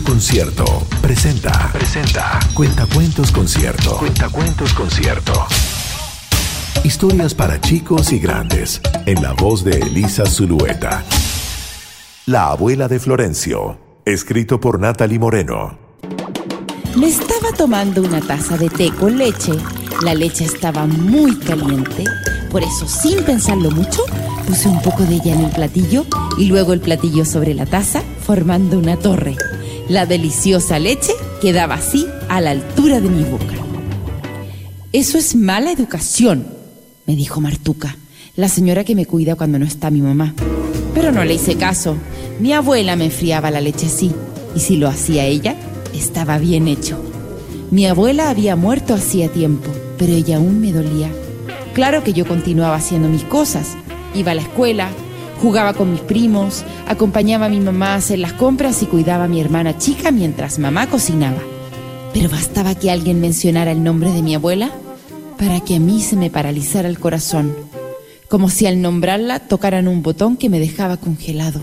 Concierto presenta. Presenta. Cuentacuentos Concierto. Cuentacuentos Concierto. Historias para chicos y grandes. En la voz de Elisa Zulueta. La abuela de Florencio. Escrito por Natalie Moreno. Me estaba tomando una taza de té con leche. La leche estaba muy caliente. Por eso, sin pensarlo mucho, puse un poco de ella en el platillo y luego el platillo sobre la taza, formando una torre. La deliciosa leche quedaba así a la altura de mi boca. Eso es mala educación, me dijo Martuca, la señora que me cuida cuando no está mi mamá. Pero no le hice caso. Mi abuela me enfriaba la leche así, y si lo hacía ella, estaba bien hecho. Mi abuela había muerto hacía tiempo, pero ella aún me dolía. Claro que yo continuaba haciendo mis cosas. Iba a la escuela, Jugaba con mis primos, acompañaba a mi mamá a hacer las compras y cuidaba a mi hermana chica mientras mamá cocinaba. Pero bastaba que alguien mencionara el nombre de mi abuela para que a mí se me paralizara el corazón, como si al nombrarla tocaran un botón que me dejaba congelado.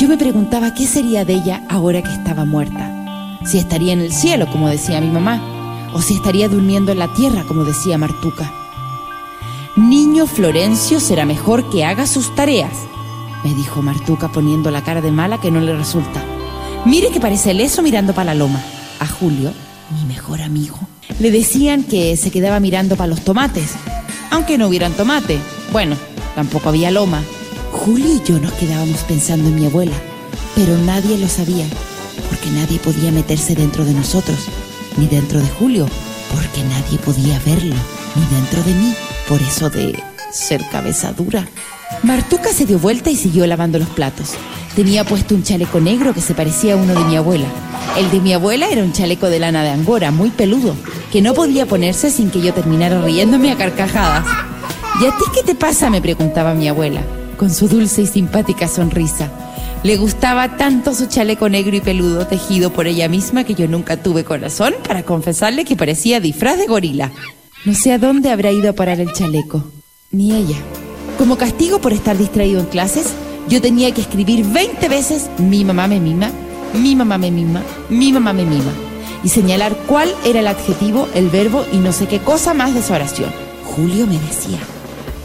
Yo me preguntaba qué sería de ella ahora que estaba muerta. Si estaría en el cielo, como decía mi mamá, o si estaría durmiendo en la tierra, como decía Martuca. Niño Florencio será mejor que haga sus tareas, me dijo Martuca poniendo la cara de mala que no le resulta. Mire que parece leso mirando para la loma. A Julio, mi mejor amigo, le decían que se quedaba mirando para los tomates, aunque no hubieran tomate. Bueno, tampoco había loma. Julio y yo nos quedábamos pensando en mi abuela, pero nadie lo sabía, porque nadie podía meterse dentro de nosotros, ni dentro de Julio, porque nadie podía verlo, ni dentro de mí por eso de ser cabeza dura. Martuca se dio vuelta y siguió lavando los platos. Tenía puesto un chaleco negro que se parecía a uno de mi abuela. El de mi abuela era un chaleco de lana de angora, muy peludo, que no podía ponerse sin que yo terminara riéndome a carcajadas. ¿Y a ti qué te pasa? me preguntaba mi abuela, con su dulce y simpática sonrisa. Le gustaba tanto su chaleco negro y peludo tejido por ella misma que yo nunca tuve corazón para confesarle que parecía disfraz de gorila. No sé a dónde habrá ido a parar el chaleco, ni ella. Como castigo por estar distraído en clases, yo tenía que escribir 20 veces mi mamá me mima, mi mamá me mima, mi mamá me mima, y señalar cuál era el adjetivo, el verbo y no sé qué cosa más de su oración. Julio me decía,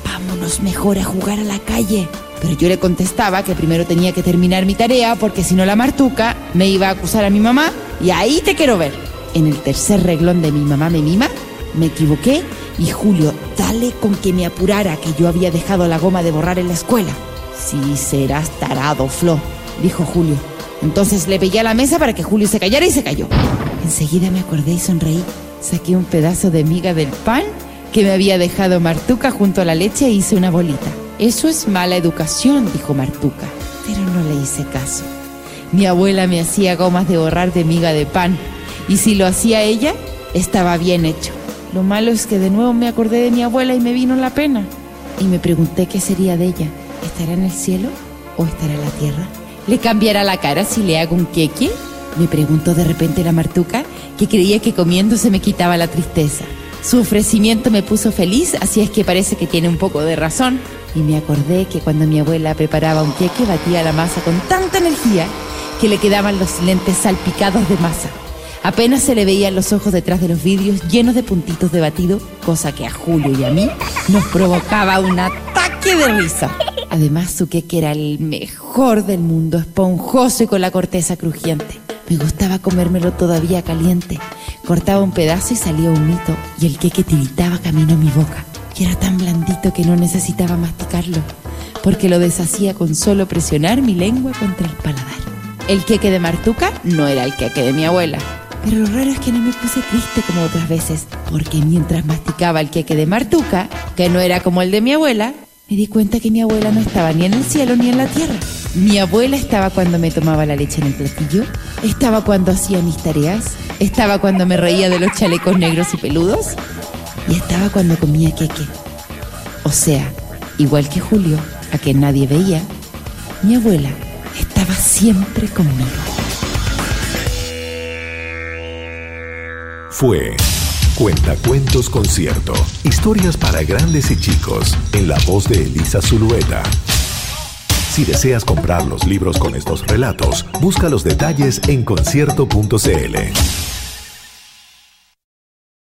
vámonos mejor a jugar a la calle. Pero yo le contestaba que primero tenía que terminar mi tarea porque si no la martuca me iba a acusar a mi mamá y ahí te quiero ver. En el tercer reglón de mi mamá me mima, me equivoqué y Julio, dale con que me apurara que yo había dejado la goma de borrar en la escuela. Sí, serás tarado, Flo, dijo Julio. Entonces le pegué a la mesa para que Julio se callara y se cayó. Enseguida me acordé y sonreí. Saqué un pedazo de miga del pan que me había dejado Martuca junto a la leche e hice una bolita. Eso es mala educación, dijo Martuca, pero no le hice caso. Mi abuela me hacía gomas de borrar de miga de pan, y si lo hacía ella, estaba bien hecho. Lo malo es que de nuevo me acordé de mi abuela y me vino la pena. Y me pregunté qué sería de ella. ¿Estará en el cielo o estará en la tierra? ¿Le cambiará la cara si le hago un queque? Me preguntó de repente la martuca, que creía que comiendo se me quitaba la tristeza. Su ofrecimiento me puso feliz, así es que parece que tiene un poco de razón. Y me acordé que cuando mi abuela preparaba un queque batía la masa con tanta energía que le quedaban los lentes salpicados de masa. Apenas se le veían los ojos detrás de los vidrios llenos de puntitos de batido, cosa que a Julio y a mí nos provocaba un ataque de risa. Además, su queque era el mejor del mundo, esponjoso y con la corteza crujiente. Me gustaba comérmelo todavía caliente. Cortaba un pedazo y salía un mito, y el queque tiritaba camino a mi boca. Y era tan blandito que no necesitaba masticarlo, porque lo deshacía con solo presionar mi lengua contra el paladar. El queque de Martuca no era el queque de mi abuela. Pero lo raro es que no me puse triste como otras veces, porque mientras masticaba el queque de Martuca, que no era como el de mi abuela, me di cuenta que mi abuela no estaba ni en el cielo ni en la tierra. Mi abuela estaba cuando me tomaba la leche en el platillo, estaba cuando hacía mis tareas, estaba cuando me reía de los chalecos negros y peludos, y estaba cuando comía queque. O sea, igual que Julio, a quien nadie veía, mi abuela estaba siempre conmigo. Fue Cuentacuentos Concierto. Historias para grandes y chicos. En la voz de Elisa Zulueta. Si deseas comprar los libros con estos relatos, busca los detalles en concierto.cl.